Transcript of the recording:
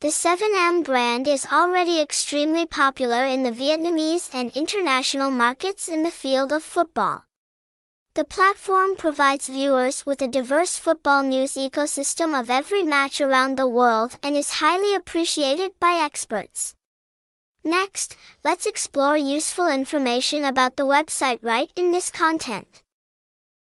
The 7M brand is already extremely popular in the Vietnamese and international markets in the field of football. The platform provides viewers with a diverse football news ecosystem of every match around the world and is highly appreciated by experts. Next, let's explore useful information about the website right in this content.